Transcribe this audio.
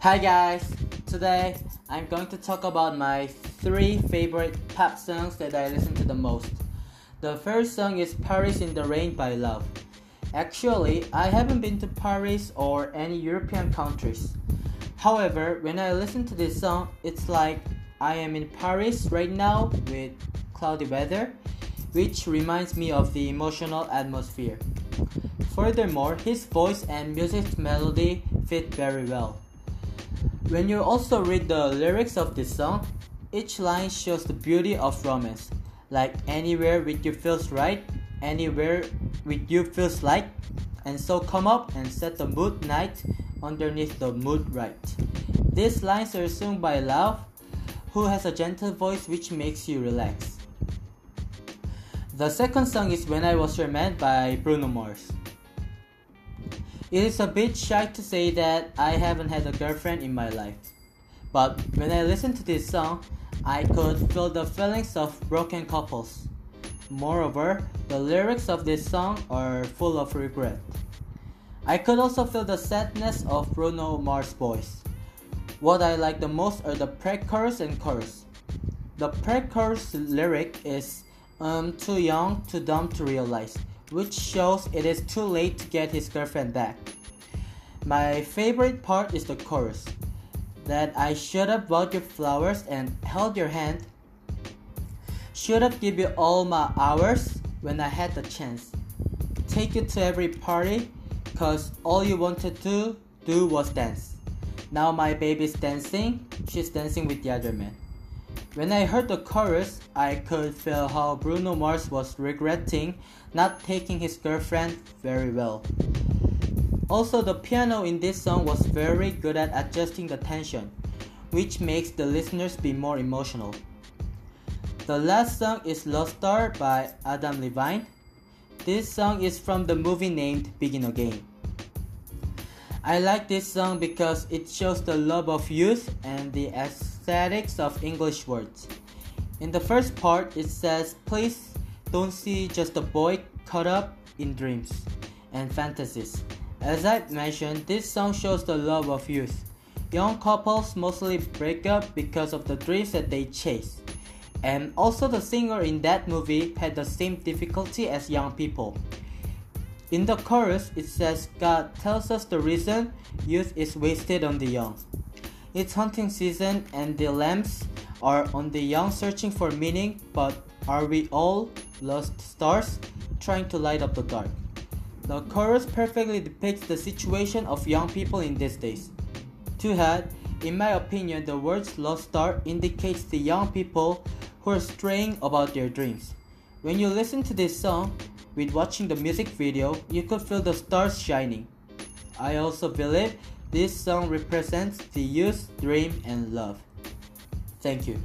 Hi guys! Today I'm going to talk about my three favorite pop songs that I listen to the most. The first song is Paris in the Rain by Lauv. Actually, I haven't been to Paris or any European countries. However, when I listen to this song, it's like I am in Paris right now with cloudy weather, which reminds me of the emotional atmosphere. Furthermore, his voice and music melody fit very well. When you also read the lyrics of this song, each line shows the beauty of romance. Like anywhere with you feels right, anywhere with you feels like, and so come up and set the mood night underneath the mood right. These lines are sung by Lauv, who has a gentle voice which makes you relax. The second song is When I Was Your Man by Bruno Mars. It is a bit shy to say that I haven't had a girlfriend in my life. But when I listen to this song, I could feel the feelings of broken couples. Moreover, the lyrics of this song are full of regret. I could also feel the sadness of Bruno Mars' voice. What I like the most are the pre-chorus and chorus. The pre-chorus lyric is I'm too young, too dumb to realize which shows it is too late to get his girlfriend back. My favorite part is the chorus that I should have bought you flowers and held your hand. Should have given you all my hours when I had the chance. Take you to every party, cause all you wanted to do was dance. Now my baby's dancing, she's dancing with the other man. When I heard the chorus, I could feel how Bruno Mars was regretting not taking his girlfriend very well. Also, the piano in this song was very good at adjusting the tension, which makes the listeners be more emotional. The last song is Lost Star by Adam Levine. This song is from the movie named Begin Again. I like this song because it shows the love of youth and the aesthetics of English words. In the first part, it says, Please don't see just a boy caught up in dreams and fantasies. As I mentioned, this song shows the love of youth. Young couples mostly break up because of the dreams that they chase. And also, the singer in that movie had the same difficulty as young people. In the chorus, it says God tells us the reason youth is wasted on the young. It's hunting season and the lambs are on the young searching for meaning, but are we all lost stars trying to light up the dark? The chorus perfectly depicts the situation of young people in these days. To add, in my opinion, the words lost star indicates the young people who are straying about their dreams. When you listen to this song, with watching the music video, you could feel the stars shining. I also believe this song represents the youth, dream, and love. Thank you.